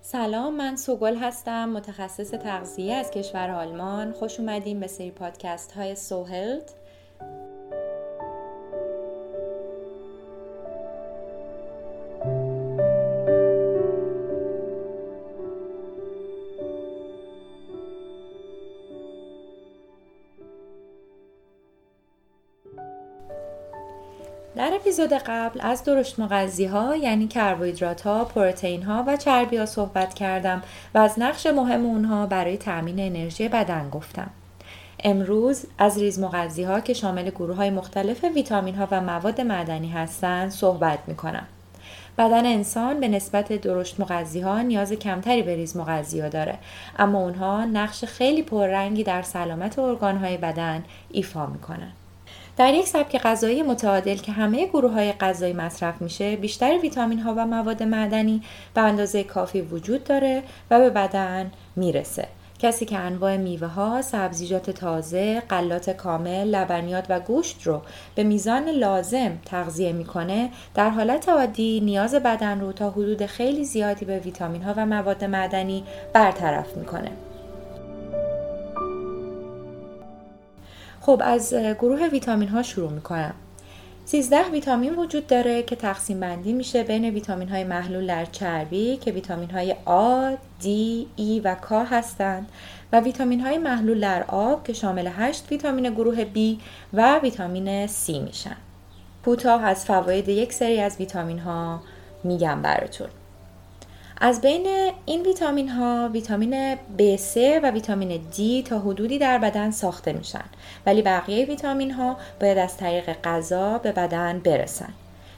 سلام من سوگل هستم متخصص تغذیه از کشور آلمان. خوش اومدیم به سری پادکست های سوهلت در اپیزود قبل از درشت مغذی ها یعنی کربوهیدرات ها، پروتئین ها و چربی ها صحبت کردم و از نقش مهم اونها برای تامین انرژی بدن گفتم. امروز از ریز مغذی ها که شامل گروه های مختلف ویتامین ها و مواد معدنی هستند صحبت می کنم. بدن انسان به نسبت درشت مغذی ها نیاز کمتری به ریز مغذی ها داره اما اونها نقش خیلی پررنگی در سلامت ارگان های بدن ایفا می‌کنن. در یک سبک غذایی متعادل که همه گروه های غذایی مصرف میشه بیشتر ویتامین ها و مواد معدنی به اندازه کافی وجود داره و به بدن می‌رسه کسی که انواع میوه ها، سبزیجات تازه، غلات کامل، لبنیات و گوشت رو به میزان لازم تغذیه می‌کنه در حالت عادی نیاز بدن رو تا حدود خیلی زیادی به ویتامین ها و مواد معدنی برطرف می‌کنه. خب از گروه ویتامین ها شروع می‌کنم 13 ویتامین وجود داره که تقسیم بندی میشه بین ویتامین های محلول در چربی که ویتامین های آ، دی، ای و کا هستند و ویتامین های محلول در آب که شامل 8 ویتامین گروه B و ویتامین C میشن. کوتاه از فواید یک سری از ویتامین ها میگم براتون. از بین این ویتامین ها ویتامین B3 و ویتامین D تا حدودی در بدن ساخته میشن. ولی بقیه ویتامین ها باید از طریق غذا به بدن برسن.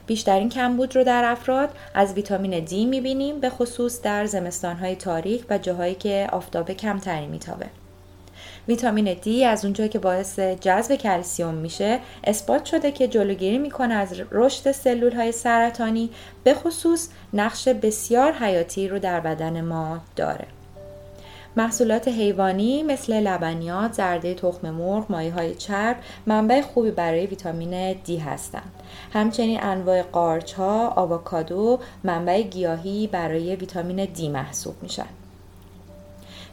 بیشترین کمبود رو در افراد از ویتامین D می‌بینیم به خصوص در زمستان های تاریک و جاهایی که آفتاب کمتری میتابه. ویتامین D از اونجایی که باعث جذب کلسیوم میشه اثبات شده که جلوگیری می‌کنه از رشد سلول های سرطانی به خصوص نقش بسیار حیاتی رو در بدن ما داره محصولات حیوانی مثل لبنیات، زرده تخم مرغ، مایه های چرب منبع خوبی برای ویتامین D هستند. همچنین انواع قارچ ها، آووکادو منبع گیاهی برای ویتامین D محسوب میشن.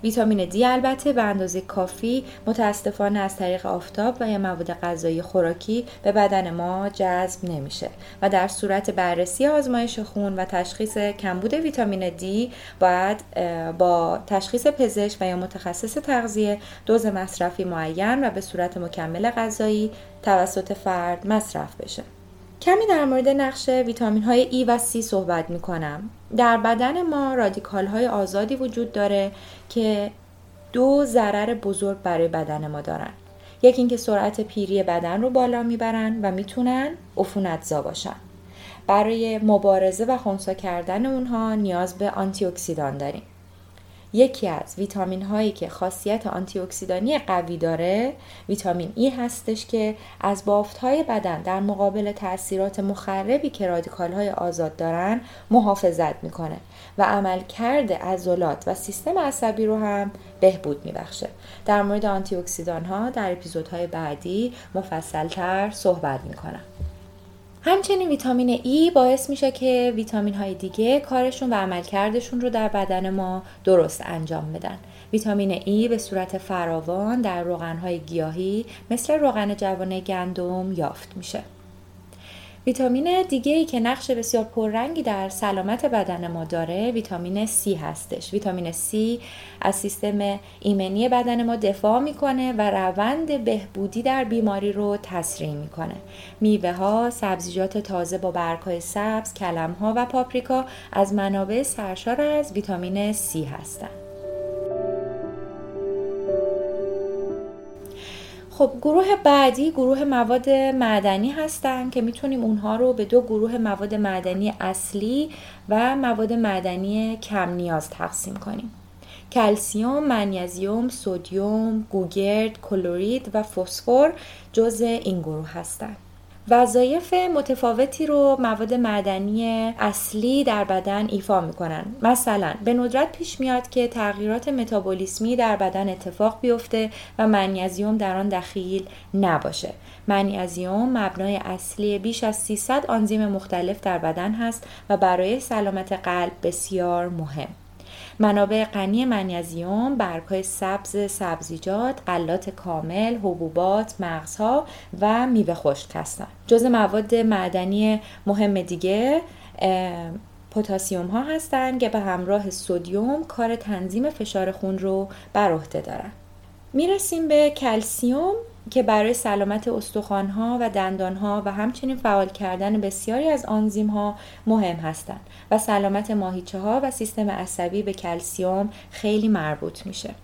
ویتامین دی البته به اندازه کافی متاسفانه از طریق آفتاب و یا مواد غذایی خوراکی به بدن ما جذب نمیشه و در صورت بررسی آزمایش خون و تشخیص کمبود ویتامین دی باید با تشخیص پزشک و یا متخصص تغذیه دوز مصرفی معین و به صورت مکمل غذایی توسط فرد مصرف بشه. کمی در مورد نقش ویتامین های ای و سی صحبت می کنم. در بدن ما رادیکال های آزادی وجود داره که دو ضرر بزرگ برای بدن ما دارن. یکی اینکه سرعت پیری بدن رو بالا می‌برن و می‌تونن عفونتزا باشن. برای مبارزه و خونسا کردن اونها نیاز به آنتی اکسیدان داریم. یکی از ویتامین هایی که خاصیت آنتی اکسیدانی قوی داره ویتامین E هستش که از بافت های بدن در مقابل تاثیرات مخربی که رادیکال های آزاد دارن محافظت می‌کنه و عملکرد عضلات و سیستم عصبی رو هم بهبود میبخشه. در مورد آنتی اکسیدان ها در اپیزودهای بعدی مفصلتر صحبت می‌کنم. همچنین ویتامین ای باعث میشه که ویتامین های دیگه کارشون و عملکردشون رو در بدن ما درست انجام بدن. ویتامین ای به صورت فراوان در روغنهای گیاهی مثل روغن جوانه گندم یافت میشه. ویتامین دیگه ای که نقش بسیار پررنگی در سلامت بدن ما داره ویتامین C هستش. ویتامین C از سیستم ایمنی بدن ما دفاع می‌کنه و روند بهبودی در بیماری رو تسریع می‌کنه. میوه ها سبزیجات تازه با برگهای سبز کلم ها و پاپریکا از منابع سرشار از ویتامین C هستند خب گروه بعدی گروه مواد معدنی هستن که می‌تونیم اونها رو به دو گروه مواد معدنی اصلی و مواد معدنی کم نیاز تقسیم کنیم. کلسیوم، منیزیوم، سودیوم، گوگرد، کلورید و فسفر جزء این گروه هستند. وظایف متفاوتی رو مواد معدنی اصلی در بدن ایفا می‌کنن. مثلا به ندرت پیش میاد که تغییرات متابولیسمی در بدن اتفاق بیفته و منیزیوم در آن دخیل نباشه. منیزیوم مبنای اصلی بیش از 300 آنزیم مختلف در بدن هست و برای سلامت قلب بسیار مهم. منابع غنی منیزیم برگهای سبز سبزیجات غلات کامل حبوبات مغزها و میوه خشک هستند جز مواد معدنی مهم دیگه پتاسیم ها هستند که به همراه سودیوم کار تنظیم فشار خون رو بر عهده دارن. می‌رسیم به کلسیوم که برای سلامت استخوانها و دندانها و همچنین فعال کردن بسیاری از ها مهم هستند و سلامت ماهیچه ها و سیستم عصبی به کلسیوم خیلی مربوط میشه.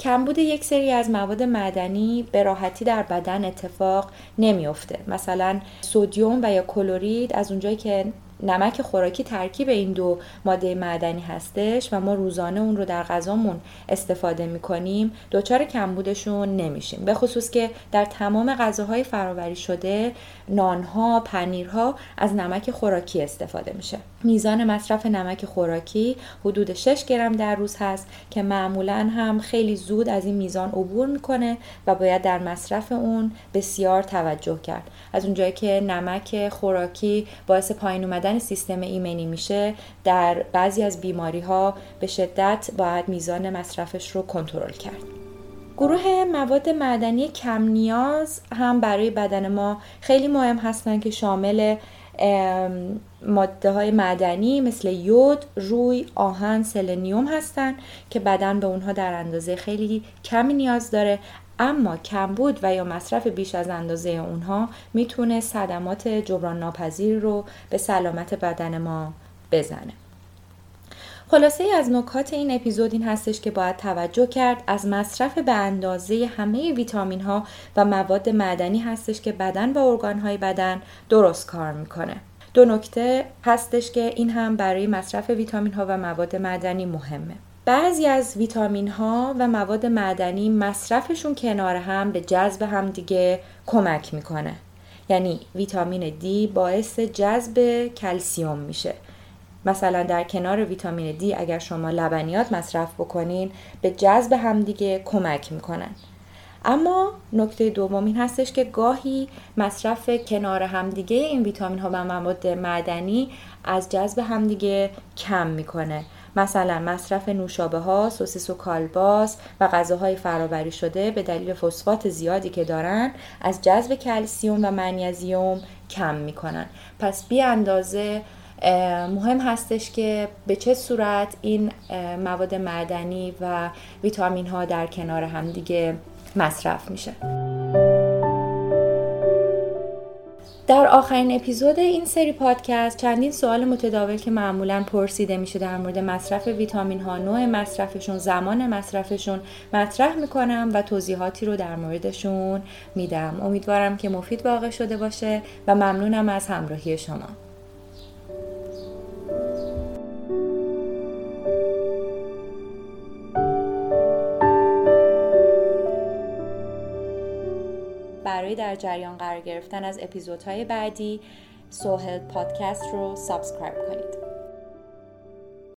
کمبود یک سری از مواد معدنی به راحتی در بدن اتفاق نمیافته مثلا سودیوم و یا کلورید از اونجایی که نمک خوراکی ترکیب این دو ماده معدنی هستش و ما روزانه اون رو در غذامون استفاده می‌کنیم. دچار کمبودشون نمیشیم. به خصوص که در تمام غذاهای فراوری شده نانها پنیرها از نمک خوراکی استفاده میشه. میزان مصرف نمک خوراکی حدود 6 گرم در روز هست که معمولا هم خیلی زود از این میزان عبور می‌کنه و باید در مصرف اون بسیار توجه کرد. از اونجایی که نمک خوراکی باعث پایین اومدن سیستم ایمنی میشه در بعضی از بیماری ها به شدت باید میزان مصرفش رو کنترل کرد. گروه مواد معدنی کم نیاز هم برای بدن ما خیلی مهم هستند که شامل ماده های معدنی مثل یود، روی، آهن، سلنیوم هستند که بدن به اونها در اندازه خیلی کمی نیاز داره. اما کمبود و یا مصرف بیش از اندازه اونها می‌تونه صدمات جبران ناپذیر رو به سلامت بدن ما بزنه. خلاصه ای از نکات این اپیزود این هستش که باید توجه کرد از مصرف به اندازه همه ویتامین ها و مواد معدنی هستش که بدن و ارگان های بدن درست کار می‌کنه. دو نکته هستش که این هم برای مصرف ویتامین ها و مواد معدنی مهمه. بعضی از ویتامین ها و مواد معدنی مصرفشون کنار هم به جذب هم دیگه کمک می‌کنه. یعنی ویتامین دی باعث جذب کلسیوم میشه. مثلا در کنار ویتامین دی اگر شما لبنیات مصرف بکنین به جذب همدیگه کمک می‌کنن. اما نکته دوم این هستش که گاهی مصرف کنار همدیگه این ویتامین ها و مواد معدنی از جذب همدیگه کم می‌کنه. مثلا مصرف نوشابه ها، سوسیس و کالباس و غذاهای فرآوری شده به دلیل فسفات زیادی که دارن از جذب کلسیوم و منیزیوم کم می‌کنن. پس بی اندازه مهم هستش که به چه صورت این مواد معدنی و ویتامین ها در کنار هم دیگه مصرف میشه. در آخرین اپیزود این سری پادکست چندین سوال متداول که معمولا پرسیده میشه در مورد مصرف ویتامین ها نوع مصرفشون زمان مصرفشون مطرح می‌کنم و توضیحاتی رو در موردشون میدم. امیدوارم که مفید واقع شده باشه و ممنونم از همراهی شما. برای در جریان قرار گرفتن از اپیزودهای بعدی سوهل پادکست رو سابسکرایب کنید.